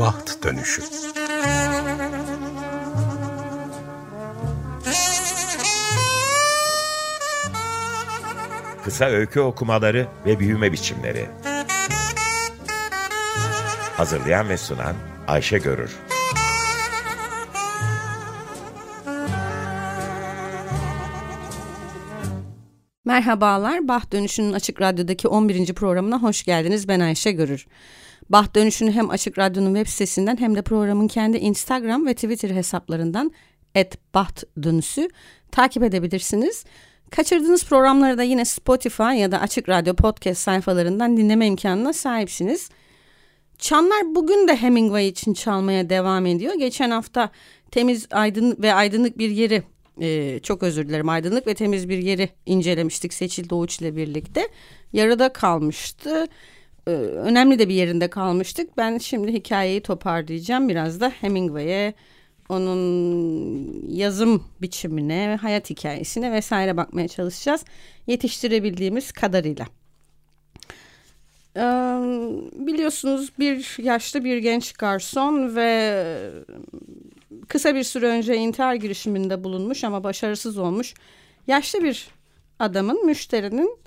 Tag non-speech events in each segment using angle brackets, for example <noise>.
Baht Dönüşü Kısa öykü okumaları ve büyüme biçimleri Hazırlayan ve sunan Ayşe Görür Merhabalar, Bah Dönüşü'nün Açık Radyo'daki 11. programına hoş geldiniz. Ben Ayşe Görür. Bah Dönüşü'nü hem Açık Radyo'nun web sitesinden hem de programın kendi Instagram ve Twitter hesaplarından Baht Dönüşü takip edebilirsiniz. Kaçırdığınız programları da yine Spotify ya da Açık Radyo podcast sayfalarından dinleme imkanına sahipsiniz. Çanlar bugün de Hemingway için çalmaya devam ediyor. Geçen hafta temiz aydın ve aydınlık bir yeri e, çok özür dilerim aydınlık ve temiz bir yeri incelemiştik Seçil Doğuç ile birlikte. Yarıda kalmıştı. E, önemli de bir yerinde kalmıştık. Ben şimdi hikayeyi toparlayacağım. Biraz da Hemingway'e onun yazım biçimine hayat hikayesine vesaire bakmaya çalışacağız. Yetiştirebildiğimiz kadarıyla. Biliyorsunuz bir yaşlı bir genç garson ve kısa bir süre önce intihar girişiminde bulunmuş ama başarısız olmuş yaşlı bir adamın müşterinin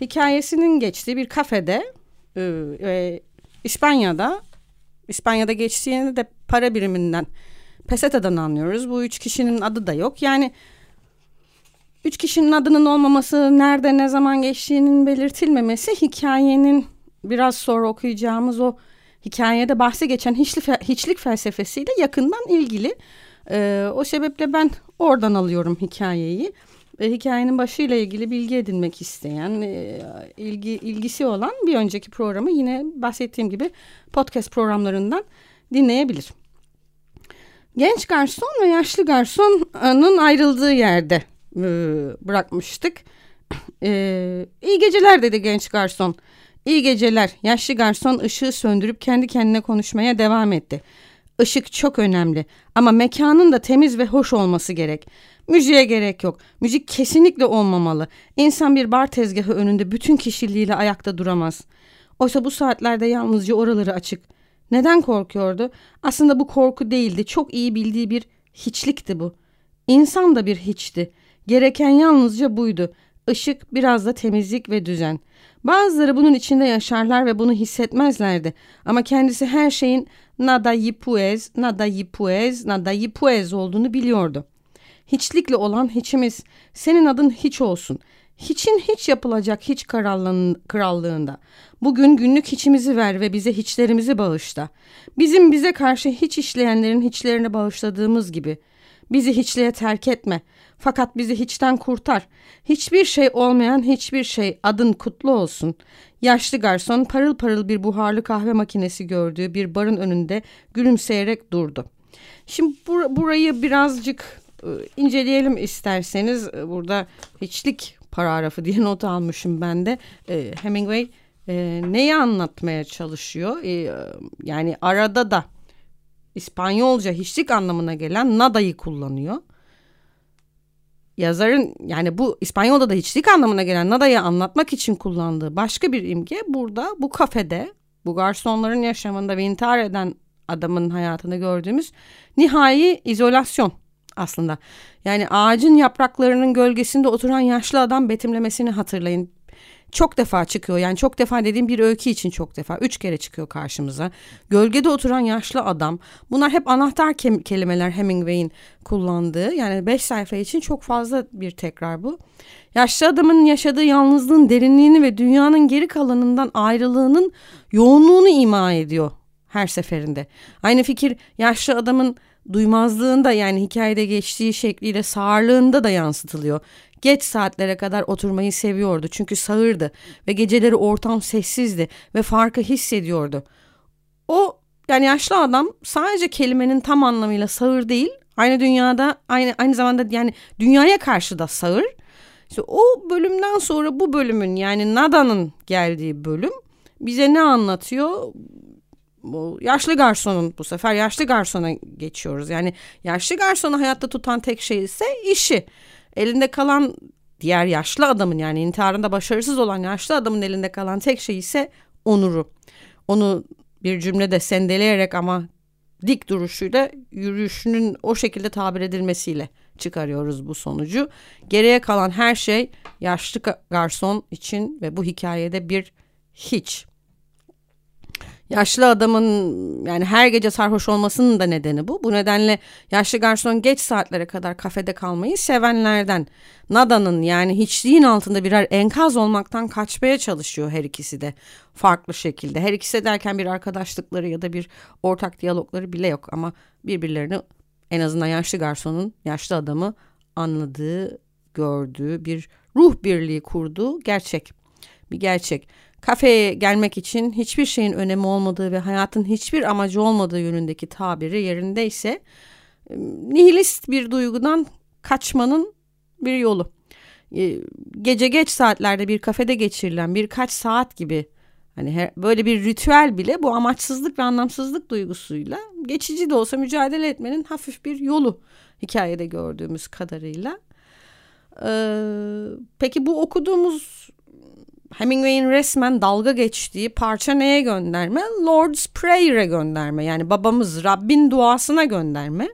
hikayesinin geçtiği bir kafede e, İspanya'da İspanya'da geçtiğini de para biriminden peseteden anlıyoruz. Bu üç kişinin adı da yok. Yani üç kişinin adının olmaması, nerede ne zaman geçtiğinin belirtilmemesi hikayenin biraz sonra okuyacağımız o hikayede bahsi geçen hiçlik, hiçlik felsefesiyle yakından ilgili. E, o sebeple ben oradan alıyorum hikayeyi. E, hikayenin başıyla ilgili bilgi edinmek isteyen, e, ilgi ilgisi olan bir önceki programı yine bahsettiğim gibi podcast programlarından dinleyebilir. Genç garson ve yaşlı garsonun ayrıldığı yerde e, bırakmıştık. E, iyi geceler dedi genç garson. İyi geceler. Yaşlı garson ışığı söndürüp kendi kendine konuşmaya devam etti. Işık çok önemli ama mekanın da temiz ve hoş olması gerek. Müziğe gerek yok. Müzik kesinlikle olmamalı. İnsan bir bar tezgahı önünde bütün kişiliğiyle ayakta duramaz. Oysa bu saatlerde yalnızca oraları açık. Neden korkuyordu? Aslında bu korku değildi. Çok iyi bildiği bir hiçlikti bu. İnsan da bir hiçti. Gereken yalnızca buydu. Işık, biraz da temizlik ve düzen. Bazıları bunun içinde yaşarlar ve bunu hissetmezlerdi. Ama kendisi her şeyin nada yipuez, nada yipuez, nada yipuez olduğunu biliyordu. Hiçlikle olan hiçimiz. Senin adın hiç olsun. Hiçin hiç yapılacak hiç krallığında. Bugün günlük hiçimizi ver ve bize hiçlerimizi bağışla. Bizim bize karşı hiç işleyenlerin hiçlerini bağışladığımız gibi. Bizi hiçliğe terk etme. Fakat bizi hiçten kurtar. Hiçbir şey olmayan hiçbir şey adın kutlu olsun. Yaşlı garson parıl parıl bir buharlı kahve makinesi gördüğü bir barın önünde gülümseyerek durdu. Şimdi bur burayı birazcık e, inceleyelim isterseniz. E, burada hiçlik paragrafı diye <laughs> not almışım ben de. E, Hemingway e, neyi anlatmaya çalışıyor? E, yani arada da İspanyolca hiçlik anlamına gelen nada'yı kullanıyor yazarın yani bu İspanyol'da da hiçlik anlamına gelen nada'yı anlatmak için kullandığı başka bir imge burada bu kafede bu garsonların yaşamında ve intihar eden adamın hayatında gördüğümüz nihai izolasyon aslında. Yani ağacın yapraklarının gölgesinde oturan yaşlı adam betimlemesini hatırlayın çok defa çıkıyor. Yani çok defa dediğim bir öykü için çok defa. Üç kere çıkıyor karşımıza. Gölgede oturan yaşlı adam. Bunlar hep anahtar kelimeler Hemingway'in kullandığı. Yani beş sayfa için çok fazla bir tekrar bu. Yaşlı adamın yaşadığı yalnızlığın derinliğini ve dünyanın geri kalanından ayrılığının yoğunluğunu ima ediyor her seferinde. Aynı fikir yaşlı adamın duymazlığında yani hikayede geçtiği şekliyle sağırlığında da yansıtılıyor. Geç saatlere kadar oturmayı seviyordu çünkü sağırdı ve geceleri ortam sessizdi ve farkı hissediyordu. O yani yaşlı adam sadece kelimenin tam anlamıyla sağır değil, aynı dünyada aynı aynı zamanda yani dünyaya karşı da sağır. İşte o bölümden sonra bu bölümün yani Nada'nın geldiği bölüm bize ne anlatıyor? Bu yaşlı garsonun bu sefer yaşlı garsona geçiyoruz. Yani yaşlı garsonu hayatta tutan tek şey ise işi. Elinde kalan diğer yaşlı adamın yani intiharında başarısız olan yaşlı adamın elinde kalan tek şey ise onuru. Onu bir cümlede sendeleyerek ama dik duruşuyla yürüyüşünün o şekilde tabir edilmesiyle çıkarıyoruz bu sonucu. Geriye kalan her şey yaşlı garson için ve bu hikayede bir hiç. Yaşlı adamın yani her gece sarhoş olmasının da nedeni bu. Bu nedenle yaşlı garson geç saatlere kadar kafede kalmayı sevenlerden. Nada'nın yani hiçliğin altında birer enkaz olmaktan kaçmaya çalışıyor her ikisi de farklı şekilde. Her ikisi derken bir arkadaşlıkları ya da bir ortak diyalogları bile yok ama birbirlerini en azından yaşlı garsonun yaşlı adamı anladığı, gördüğü bir ruh birliği kurduğu gerçek. Bir gerçek kafeye gelmek için hiçbir şeyin önemi olmadığı ve hayatın hiçbir amacı olmadığı yönündeki tabiri yerindeyse nihilist bir duygudan kaçmanın bir yolu. Gece geç saatlerde bir kafede geçirilen birkaç saat gibi hani her, böyle bir ritüel bile bu amaçsızlık ve anlamsızlık duygusuyla geçici de olsa mücadele etmenin hafif bir yolu hikayede gördüğümüz kadarıyla. Ee, peki bu okuduğumuz Hemingway'in resmen dalga geçtiği parça neye gönderme? Lord's Prayer'e gönderme. Yani babamız Rabbin duasına gönderme.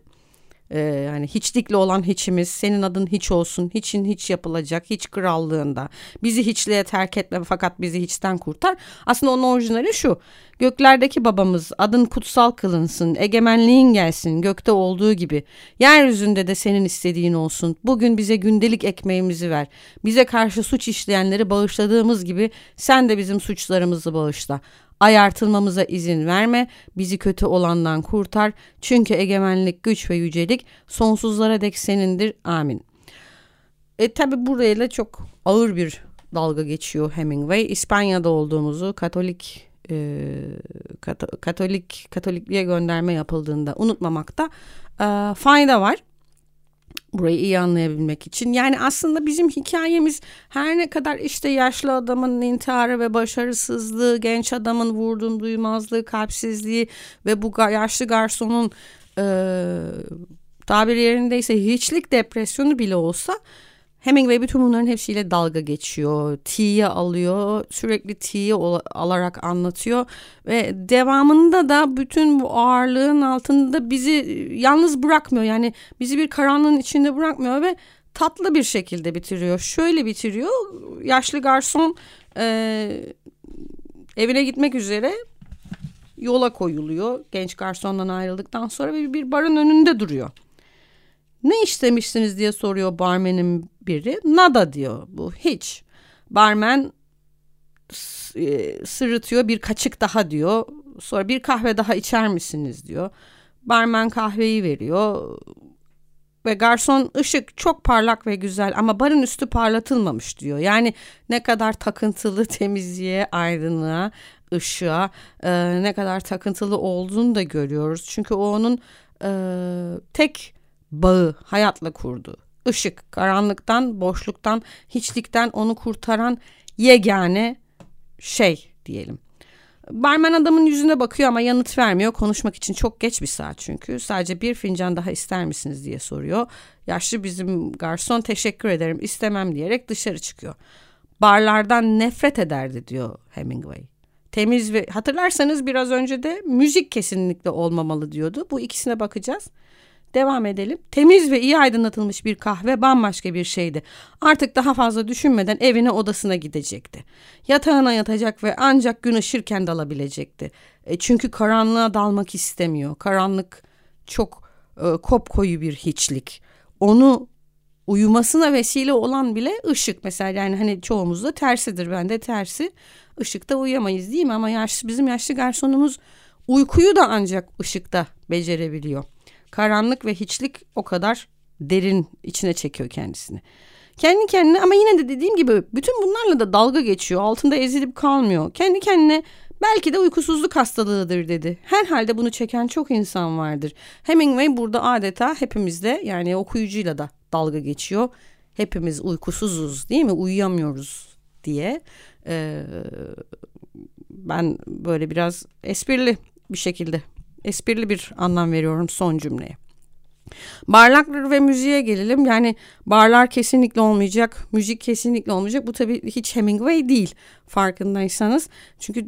Ee, yani hiçlikle olan hiçimiz senin adın hiç olsun hiçin hiç yapılacak hiç krallığında bizi hiçliğe terk etme fakat bizi hiçten kurtar. Aslında onun orijinali şu göklerdeki babamız adın kutsal kılınsın egemenliğin gelsin gökte olduğu gibi. Yeryüzünde de senin istediğin olsun. Bugün bize gündelik ekmeğimizi ver. Bize karşı suç işleyenleri bağışladığımız gibi sen de bizim suçlarımızı bağışla ayartılmamıza izin verme, bizi kötü olandan kurtar. Çünkü egemenlik, güç ve yücelik sonsuzlara dek senindir. Amin. E tabi burayla çok ağır bir dalga geçiyor Hemingway. İspanya'da olduğumuzu Katolik e, Katolik Katolikliğe gönderme yapıldığında unutmamakta e, fayda var burayı iyi anlayabilmek için. Yani aslında bizim hikayemiz her ne kadar işte yaşlı adamın intiharı ve başarısızlığı, genç adamın vurduğun duymazlığı, kalpsizliği ve bu yaşlı garsonun e, tabir yerindeyse hiçlik depresyonu bile olsa Hemingway bütün bunların hepsiyle dalga geçiyor. T'yi alıyor. Sürekli T'yi alarak anlatıyor. Ve devamında da bütün bu ağırlığın altında bizi yalnız bırakmıyor. Yani bizi bir karanlığın içinde bırakmıyor ve tatlı bir şekilde bitiriyor. Şöyle bitiriyor. Yaşlı garson e, evine gitmek üzere yola koyuluyor. Genç garsondan ayrıldıktan sonra bir, bir barın önünde duruyor. Ne istemişsiniz diye soruyor barmenin biri. Nada diyor bu hiç. Barmen e, sırıtıyor bir kaçık daha diyor. Sonra bir kahve daha içer misiniz diyor. Barmen kahveyi veriyor. Ve garson ışık çok parlak ve güzel ama barın üstü parlatılmamış diyor. Yani ne kadar takıntılı <laughs> temizliğe, aydınlığa, ışığa e, ne kadar takıntılı olduğunu da görüyoruz. Çünkü o onun e, tek bağı hayatla kurdu. Işık, karanlıktan, boşluktan, hiçlikten onu kurtaran yegane şey diyelim. Barmen adamın yüzüne bakıyor ama yanıt vermiyor. Konuşmak için çok geç bir saat çünkü. Sadece bir fincan daha ister misiniz diye soruyor. Yaşlı bizim garson teşekkür ederim istemem diyerek dışarı çıkıyor. Barlardan nefret ederdi diyor Hemingway. Temiz ve hatırlarsanız biraz önce de müzik kesinlikle olmamalı diyordu. Bu ikisine bakacağız. Devam edelim. Temiz ve iyi aydınlatılmış bir kahve bambaşka bir şeydi. Artık daha fazla düşünmeden evine odasına gidecekti. Yatağına yatacak ve ancak gün ışırken dalabilecekti. E çünkü karanlığa dalmak istemiyor. Karanlık çok e, kopkoyu bir hiçlik. Onu uyumasına vesile olan bile ışık. Mesela yani hani çoğumuzda tersidir. Ben de tersi. Işıkta uyuyamayız değil mi? Ama yaşlı, bizim yaşlı garsonumuz uykuyu da ancak ışıkta becerebiliyor. Karanlık ve hiçlik o kadar derin içine çekiyor kendisini. Kendi kendine ama yine de dediğim gibi bütün bunlarla da dalga geçiyor. Altında ezilip kalmıyor. Kendi kendine belki de uykusuzluk hastalığıdır dedi. Herhalde bunu çeken çok insan vardır. Hemingway burada adeta hepimizde yani okuyucuyla da dalga geçiyor. Hepimiz uykusuzuz değil mi? Uyuyamıyoruz diye. Ee, ben böyle biraz esprili bir şekilde esprili bir anlam veriyorum son cümleye. Barlar ve müziğe gelelim. Yani barlar kesinlikle olmayacak, müzik kesinlikle olmayacak. Bu tabii hiç Hemingway değil farkındaysanız. Çünkü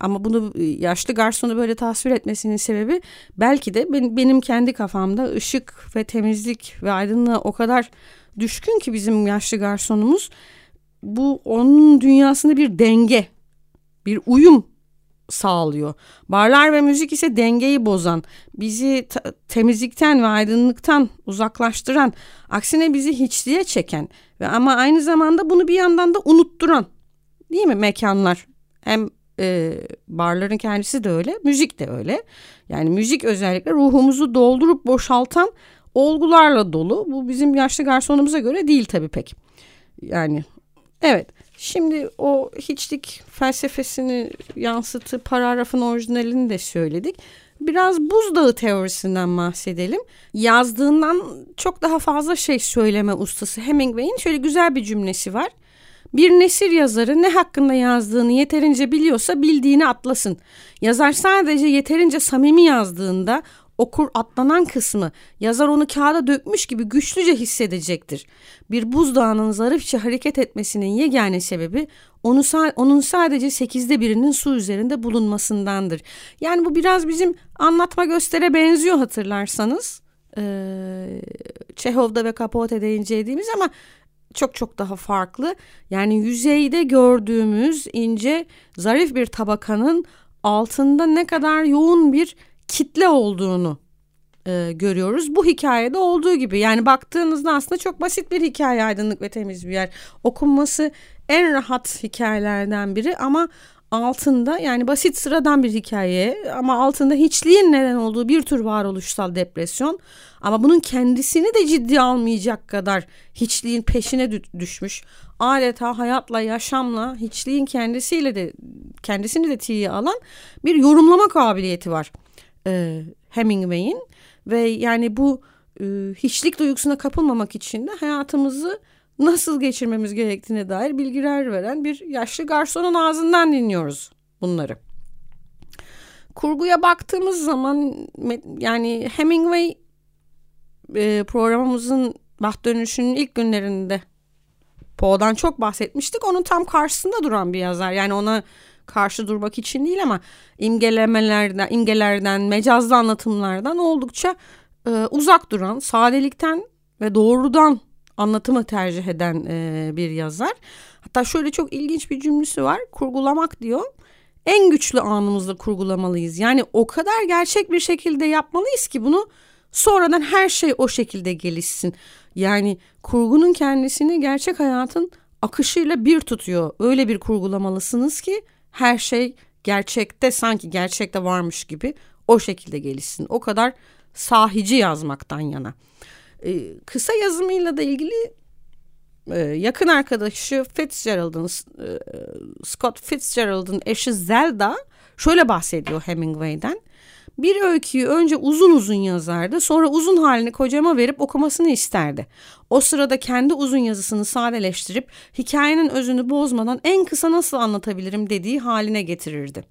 Ama bunu yaşlı garsonu böyle tasvir etmesinin sebebi belki de benim kendi kafamda ışık ve temizlik ve aydınlığa o kadar düşkün ki bizim yaşlı garsonumuz bu onun dünyasında bir denge, bir uyum sağlıyor. Barlar ve müzik ise dengeyi bozan, bizi temizlikten ve aydınlıktan uzaklaştıran, aksine bizi hiçliğe çeken ve ama aynı zamanda bunu bir yandan da unutturan değil mi mekanlar? Hem e, barların kendisi de öyle, müzik de öyle. Yani müzik özellikle ruhumuzu doldurup boşaltan olgularla dolu. Bu bizim yaşlı garsonumuza göre değil tabii pek. Yani evet şimdi o hiçlik felsefesini yansıtı paragrafın orijinalini de söyledik. Biraz buzdağı teorisinden bahsedelim. Yazdığından çok daha fazla şey söyleme ustası Hemingway'in şöyle güzel bir cümlesi var. Bir nesir yazarı ne hakkında yazdığını yeterince biliyorsa bildiğini atlasın. Yazar sadece yeterince samimi yazdığında okur atlanan kısmı yazar onu kağıda dökmüş gibi güçlüce hissedecektir. Bir buzdağının zarifçe hareket etmesinin yegane sebebi onu onun sadece sekizde birinin su üzerinde bulunmasındandır. Yani bu biraz bizim anlatma göstere benziyor hatırlarsanız. Ee, Çehov'da ve Capote'de incelediğimiz ama çok çok daha farklı. Yani yüzeyde gördüğümüz ince zarif bir tabakanın altında ne kadar yoğun bir kitle olduğunu e, görüyoruz. Bu hikayede olduğu gibi yani baktığınızda aslında çok basit bir hikaye aydınlık ve temiz bir yer. Okunması en rahat hikayelerden biri ama altında yani basit sıradan bir hikaye ama altında hiçliğin neden olduğu bir tür varoluşsal depresyon ama bunun kendisini de ciddi almayacak kadar hiçliğin peşine düşmüş adeta hayatla yaşamla hiçliğin kendisiyle de kendisini de tiye alan bir yorumlama kabiliyeti var e, Hemingway'in ve yani bu e, hiçlik duygusuna kapılmamak için de hayatımızı nasıl geçirmemiz gerektiğine dair bilgiler veren bir yaşlı garsonun ağzından dinliyoruz bunları. Kurguya baktığımız zaman yani Hemingway e, programımızın Baht Dönüşü'nün ilk günlerinde Poe'dan çok bahsetmiştik. Onun tam karşısında duran bir yazar. Yani ona karşı durmak için değil ama imgelemelerden, imgelerden, mecazlı anlatımlardan oldukça e, uzak duran, sadelikten ve doğrudan anlatımı tercih eden e, bir yazar. Hatta şöyle çok ilginç bir cümlesi var. Kurgulamak diyor. En güçlü anımızda kurgulamalıyız. Yani o kadar gerçek bir şekilde yapmalıyız ki bunu sonradan her şey o şekilde gelişsin. Yani kurgunun kendisini gerçek hayatın akışıyla bir tutuyor. Öyle bir kurgulamalısınız ki her şey gerçekte sanki gerçekte varmış gibi o şekilde gelişsin. O kadar sahici yazmaktan yana. Ee, kısa yazımıyla da ilgili e, yakın arkadaşı Fitzgerald'ın e, Scott Fitzgerald'ın eşi Zelda şöyle bahsediyor Hemingway'den. Bir öyküyü önce uzun uzun yazardı sonra uzun halini kocama verip okumasını isterdi. O sırada kendi uzun yazısını sadeleştirip hikayenin özünü bozmadan en kısa nasıl anlatabilirim dediği haline getirirdi.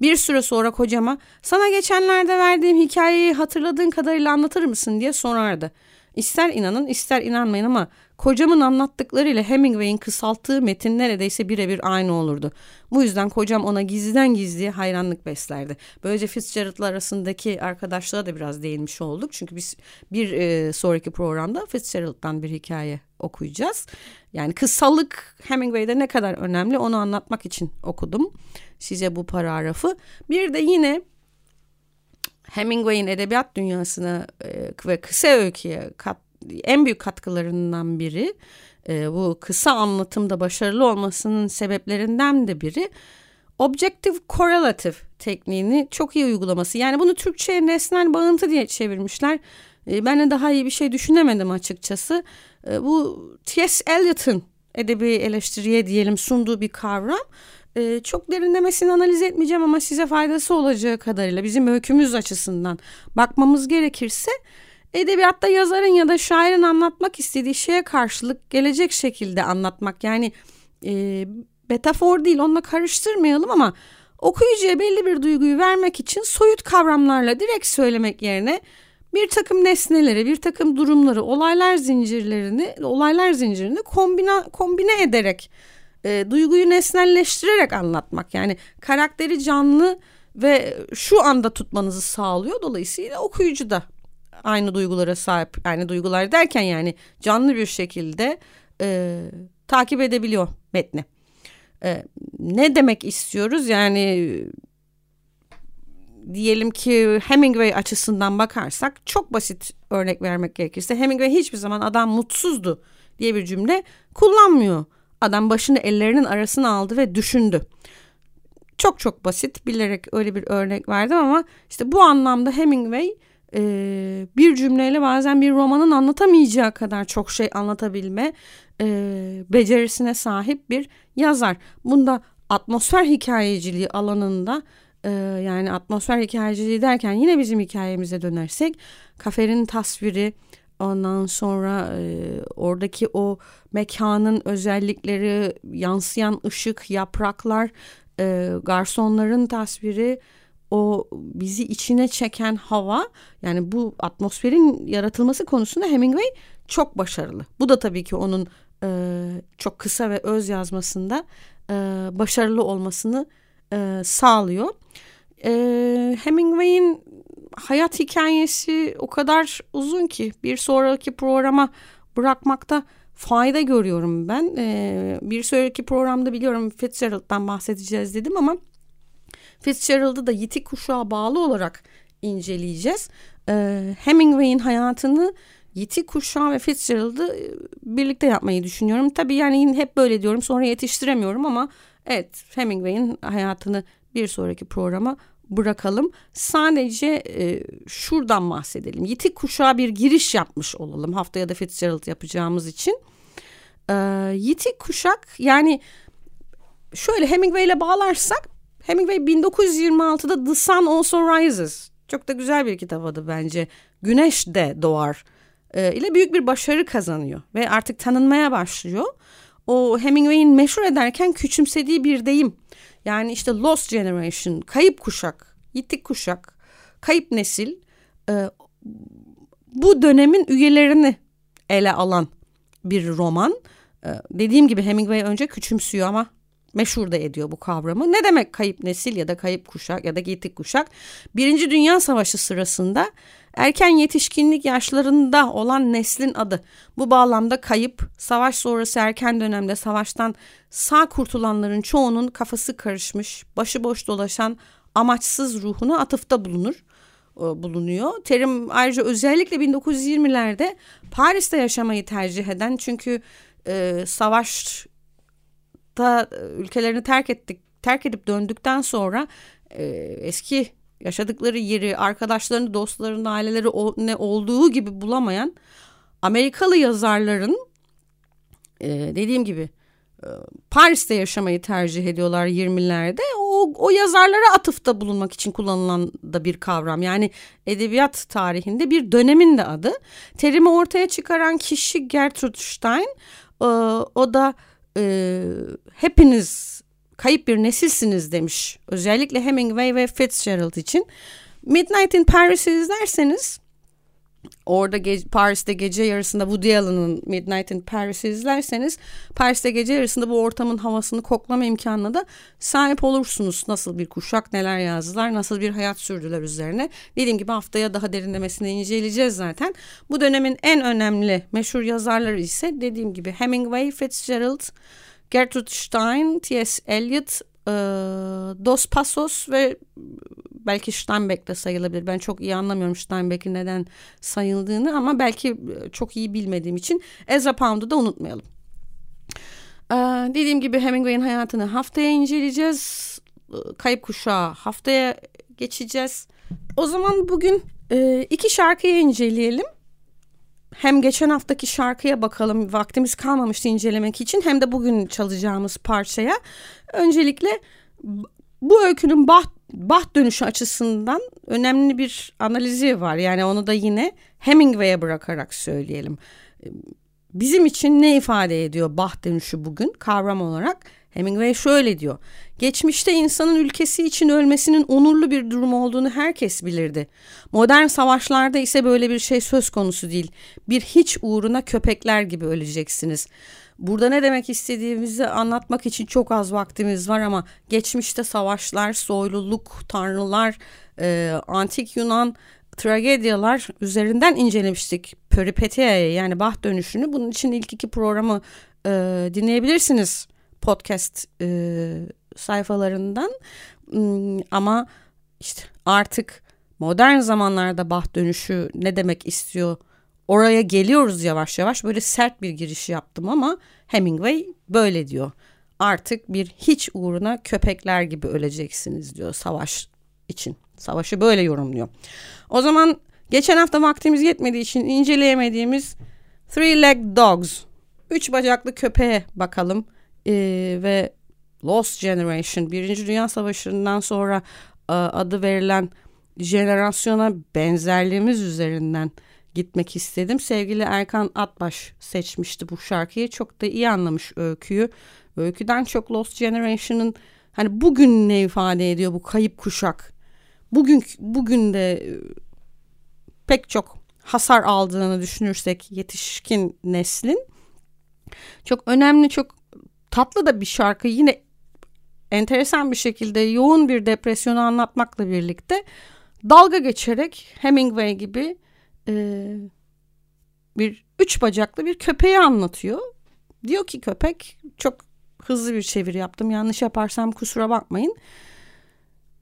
Bir süre sonra kocama sana geçenlerde verdiğim hikayeyi hatırladığın kadarıyla anlatır mısın diye sorardı. İster inanın ister inanmayın ama kocamın anlattıklarıyla Hemingway'in kısalttığı metin neredeyse birebir aynı olurdu. Bu yüzden kocam ona gizliden gizliye hayranlık beslerdi. Böylece Fitzgerald'la arasındaki arkadaşlığa da biraz değinmiş olduk. Çünkü biz bir e, sonraki programda Fitzgerald'dan bir hikaye okuyacağız. Yani kısalık Hemingway'de ne kadar önemli onu anlatmak için okudum size bu paragrafı. Bir de yine Hemingway'in edebiyat dünyasına e, ve kısa öyküye kat, en büyük katkılarından biri e, bu kısa anlatımda başarılı olmasının sebeplerinden de biri objective correlative tekniğini çok iyi uygulaması. Yani bunu Türkçe'ye nesnel bağıntı diye çevirmişler. E, ben de daha iyi bir şey düşünemedim açıkçası. E, bu T.S. Eliot'ın edebi eleştiriye diyelim sunduğu bir kavram e, çok derinlemesine analiz etmeyeceğim ama size faydası olacağı kadarıyla bizim öykümüz açısından bakmamız gerekirse edebiyatta yazarın ya da şairin anlatmak istediği şeye karşılık gelecek şekilde anlatmak yani e, metafor değil onunla karıştırmayalım ama okuyucuya belli bir duyguyu vermek için soyut kavramlarla direkt söylemek yerine bir takım nesneleri, bir takım durumları, olaylar zincirlerini, olaylar zincirini kombine, kombine ederek e, duyguyu nesnelleştirerek anlatmak. Yani karakteri canlı ve şu anda tutmanızı sağlıyor. Dolayısıyla okuyucu da aynı duygulara sahip. Yani duygular derken yani canlı bir şekilde e, takip edebiliyor metni. E, ne demek istiyoruz? Yani diyelim ki Hemingway açısından bakarsak çok basit örnek vermek gerekirse Hemingway hiçbir zaman adam mutsuzdu diye bir cümle kullanmıyor. Adam başını ellerinin arasına aldı ve düşündü. Çok çok basit bilerek öyle bir örnek verdim ama işte bu anlamda Hemingway e, bir cümleyle bazen bir romanın anlatamayacağı kadar çok şey anlatabilme e, becerisine sahip bir yazar. Bunda atmosfer hikayeciliği alanında e, yani atmosfer hikayeciliği derken yine bizim hikayemize dönersek kafenin tasviri ondan sonra e, oradaki o mekanın özellikleri yansıyan ışık yapraklar e, garsonların tasviri o bizi içine çeken hava yani bu atmosferin yaratılması konusunda Hemingway çok başarılı. Bu da tabii ki onun e, çok kısa ve öz yazmasında e, başarılı olmasını e, sağlıyor. E, Hemingway'in hayat hikayesi o kadar uzun ki bir sonraki programa bırakmakta fayda görüyorum ben. E, bir sonraki programda biliyorum Fitzgerald'dan bahsedeceğiz dedim ama Fitzgerald'ı da yitik kuşağa bağlı olarak inceleyeceğiz. E, Hemingway'in hayatını yitik kuşağı ve Fitzgerald'ı birlikte yapmayı düşünüyorum. Tabii yani hep böyle diyorum sonra yetiştiremiyorum ama evet Hemingway'in hayatını bir sonraki programa bırakalım. Sadece e, şuradan bahsedelim. Yitik kuşağa bir giriş yapmış olalım. Haftaya da Fitzgerald yapacağımız için. E, yitik kuşak yani şöyle Hemingway ile bağlarsak Hemingway 1926'da The Sun Also Rises çok da güzel bir kitap adı bence. Güneş de doğar e, ile büyük bir başarı kazanıyor ve artık tanınmaya başlıyor. O Hemingway'in meşhur ederken küçümsediği bir deyim. Yani işte Lost Generation, kayıp kuşak, yitik kuşak, kayıp nesil e, bu dönemin üyelerini ele alan bir roman. E, dediğim gibi Hemingway önce küçümsüyor ama meşhur da ediyor bu kavramı. Ne demek kayıp nesil ya da kayıp kuşak ya da yitik kuşak? Birinci Dünya Savaşı sırasında erken yetişkinlik yaşlarında olan neslin adı. Bu bağlamda kayıp, savaş sonrası erken dönemde savaştan sağ kurtulanların çoğunun kafası karışmış, başıboş dolaşan amaçsız ruhuna atıfta bulunur e, bulunuyor. Terim ayrıca özellikle 1920'lerde Paris'te yaşamayı tercih eden çünkü e, savaş da e, ülkelerini terk ettik terk edip döndükten sonra e, eski yaşadıkları yeri arkadaşlarını dostlarını aileleri o, ne olduğu gibi bulamayan Amerikalı yazarların e, dediğim gibi e, Paris'te yaşamayı tercih ediyorlar 20'lerde. O, o yazarlara atıfta bulunmak için kullanılan da bir kavram. Yani edebiyat tarihinde bir dönemin de adı. Terimi ortaya çıkaran kişi Gertrude Stein. E, o da e, hepiniz kayıp bir nesilsiniz demiş. Özellikle Hemingway ve Fitzgerald için. Midnight in Paris'i izlerseniz orada ge- Paris'te gece yarısında Woody Allen'ın Midnight in Paris'i izlerseniz Paris'te gece yarısında bu ortamın havasını koklama imkanına da sahip olursunuz. Nasıl bir kuşak neler yazdılar nasıl bir hayat sürdüler üzerine. Dediğim gibi haftaya daha derinlemesine inceleyeceğiz zaten. Bu dönemin en önemli meşhur yazarları ise dediğim gibi Hemingway, Fitzgerald, Gertrude Stein, T.S. Eliot, e, Dos Passos ve belki Steinbeck de sayılabilir. Ben çok iyi anlamıyorum Steinbeck'in neden sayıldığını ama belki çok iyi bilmediğim için Ezra Pound'u da unutmayalım. Ee, dediğim gibi Hemingway'in hayatını haftaya inceleyeceğiz. Kayıp kuşağı haftaya geçeceğiz. O zaman bugün e, iki şarkıyı inceleyelim. Hem geçen haftaki şarkıya bakalım vaktimiz kalmamıştı incelemek için hem de bugün çalacağımız parçaya. Öncelikle bu öykünün baht, baht dönüşü açısından önemli bir analizi var. Yani onu da yine Hemingway'e bırakarak söyleyelim. Bizim için ne ifade ediyor baht dönüşü bugün kavram olarak? Hemingway şöyle diyor. Geçmişte insanın ülkesi için ölmesinin onurlu bir durum olduğunu herkes bilirdi. Modern savaşlarda ise böyle bir şey söz konusu değil. Bir hiç uğruna köpekler gibi öleceksiniz. Burada ne demek istediğimizi anlatmak için çok az vaktimiz var ama geçmişte savaşlar, soyluluk, tanrılar, e, antik Yunan tragedyalar üzerinden incelemiştik. Peripetiya'yı yani bah dönüşünü. Bunun için ilk iki programı e, dinleyebilirsiniz podcast e, sayfalarından. Hmm, ama işte artık modern zamanlarda bah dönüşü ne demek istiyor oraya geliyoruz yavaş yavaş. Böyle sert bir giriş yaptım ama Hemingway böyle diyor. Artık bir hiç uğruna köpekler gibi öleceksiniz diyor savaş için. Savaşı böyle yorumluyor. O zaman geçen hafta vaktimiz yetmediği için inceleyemediğimiz Three Leg Dogs, üç bacaklı köpeğe bakalım ee, ve Lost Generation, Birinci Dünya Savaşı'ndan sonra e, adı verilen jenerasyona benzerliğimiz üzerinden gitmek istedim. Sevgili Erkan Atbaş seçmişti bu şarkıyı. Çok da iyi anlamış öyküyü. Öyküden çok Lost Generation'ın hani bugün ne ifade ediyor bu kayıp kuşak? Bugün bugün de e, pek çok hasar aldığını düşünürsek yetişkin neslin çok önemli çok tatlı da bir şarkı yine enteresan bir şekilde yoğun bir depresyonu anlatmakla birlikte dalga geçerek Hemingway gibi e, bir üç bacaklı bir köpeği anlatıyor. Diyor ki köpek çok hızlı bir çeviri yaptım. Yanlış yaparsam kusura bakmayın.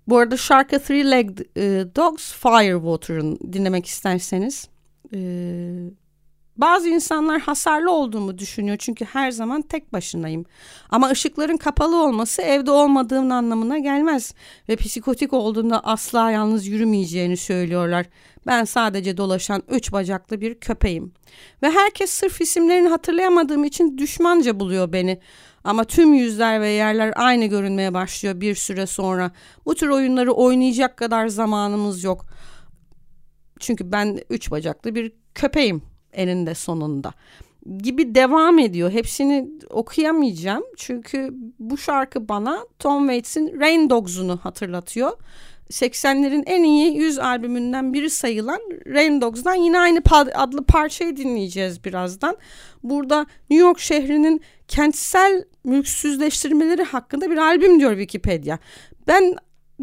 Bu arada şarkı Three Legged e, Dogs Firewater'ın dinlemek isterseniz. E, bazı insanlar hasarlı olduğumu düşünüyor çünkü her zaman tek başınayım. Ama ışıkların kapalı olması evde olmadığım anlamına gelmez. Ve psikotik olduğunda asla yalnız yürümeyeceğini söylüyorlar. Ben sadece dolaşan üç bacaklı bir köpeğim. Ve herkes sırf isimlerini hatırlayamadığım için düşmanca buluyor beni. Ama tüm yüzler ve yerler aynı görünmeye başlıyor bir süre sonra. Bu tür oyunları oynayacak kadar zamanımız yok. Çünkü ben üç bacaklı bir köpeğim eninde sonunda gibi devam ediyor. Hepsini okuyamayacağım çünkü bu şarkı bana Tom Waits'in Rain Dogs'unu hatırlatıyor. 80'lerin en iyi 100 albümünden biri sayılan Rain Dogs'dan yine aynı adlı parçayı dinleyeceğiz birazdan. Burada New York şehrinin kentsel mülksüzleştirmeleri hakkında bir albüm diyor Wikipedia. Ben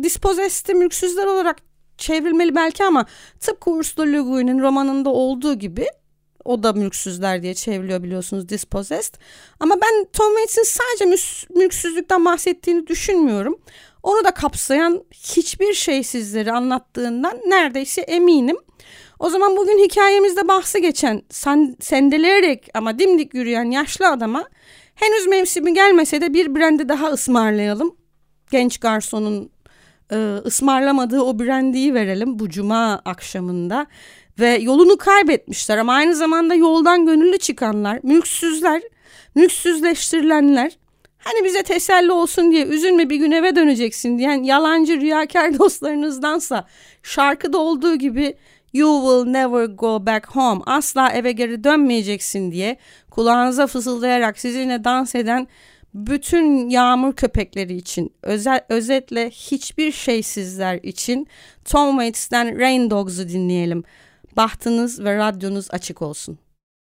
Dispossessed'i mülksüzler olarak çevrilmeli belki ama tıpkı Ursula Le Guin'in romanında olduğu gibi o da mülksüzler diye çevriliyor biliyorsunuz dispossessed. Ama ben Tom Waits'in sadece mülksüzlükten bahsettiğini düşünmüyorum. Onu da kapsayan hiçbir şey sizlere anlattığından neredeyse eminim. O zaman bugün hikayemizde bahsi geçen sendeleyerek ama dimdik yürüyen yaşlı adama henüz mevsimi gelmese de bir brendi daha ısmarlayalım. Genç garsonun e, ısmarlamadığı o brandiyi verelim bu cuma akşamında ve yolunu kaybetmişler ama aynı zamanda yoldan gönüllü çıkanlar, mülksüzler, mülksüzleştirilenler hani bize teselli olsun diye üzülme bir gün eve döneceksin diyen yalancı rüyakar <laughs> dostlarınızdansa şarkıda olduğu gibi You will never go back home asla eve geri dönmeyeceksin diye kulağınıza fısıldayarak sizinle dans eden bütün yağmur köpekleri için özel, özetle hiçbir şey sizler için Tom Waits'ten Rain Dogs'u dinleyelim. Bahtınız ve radyonuz açık olsun.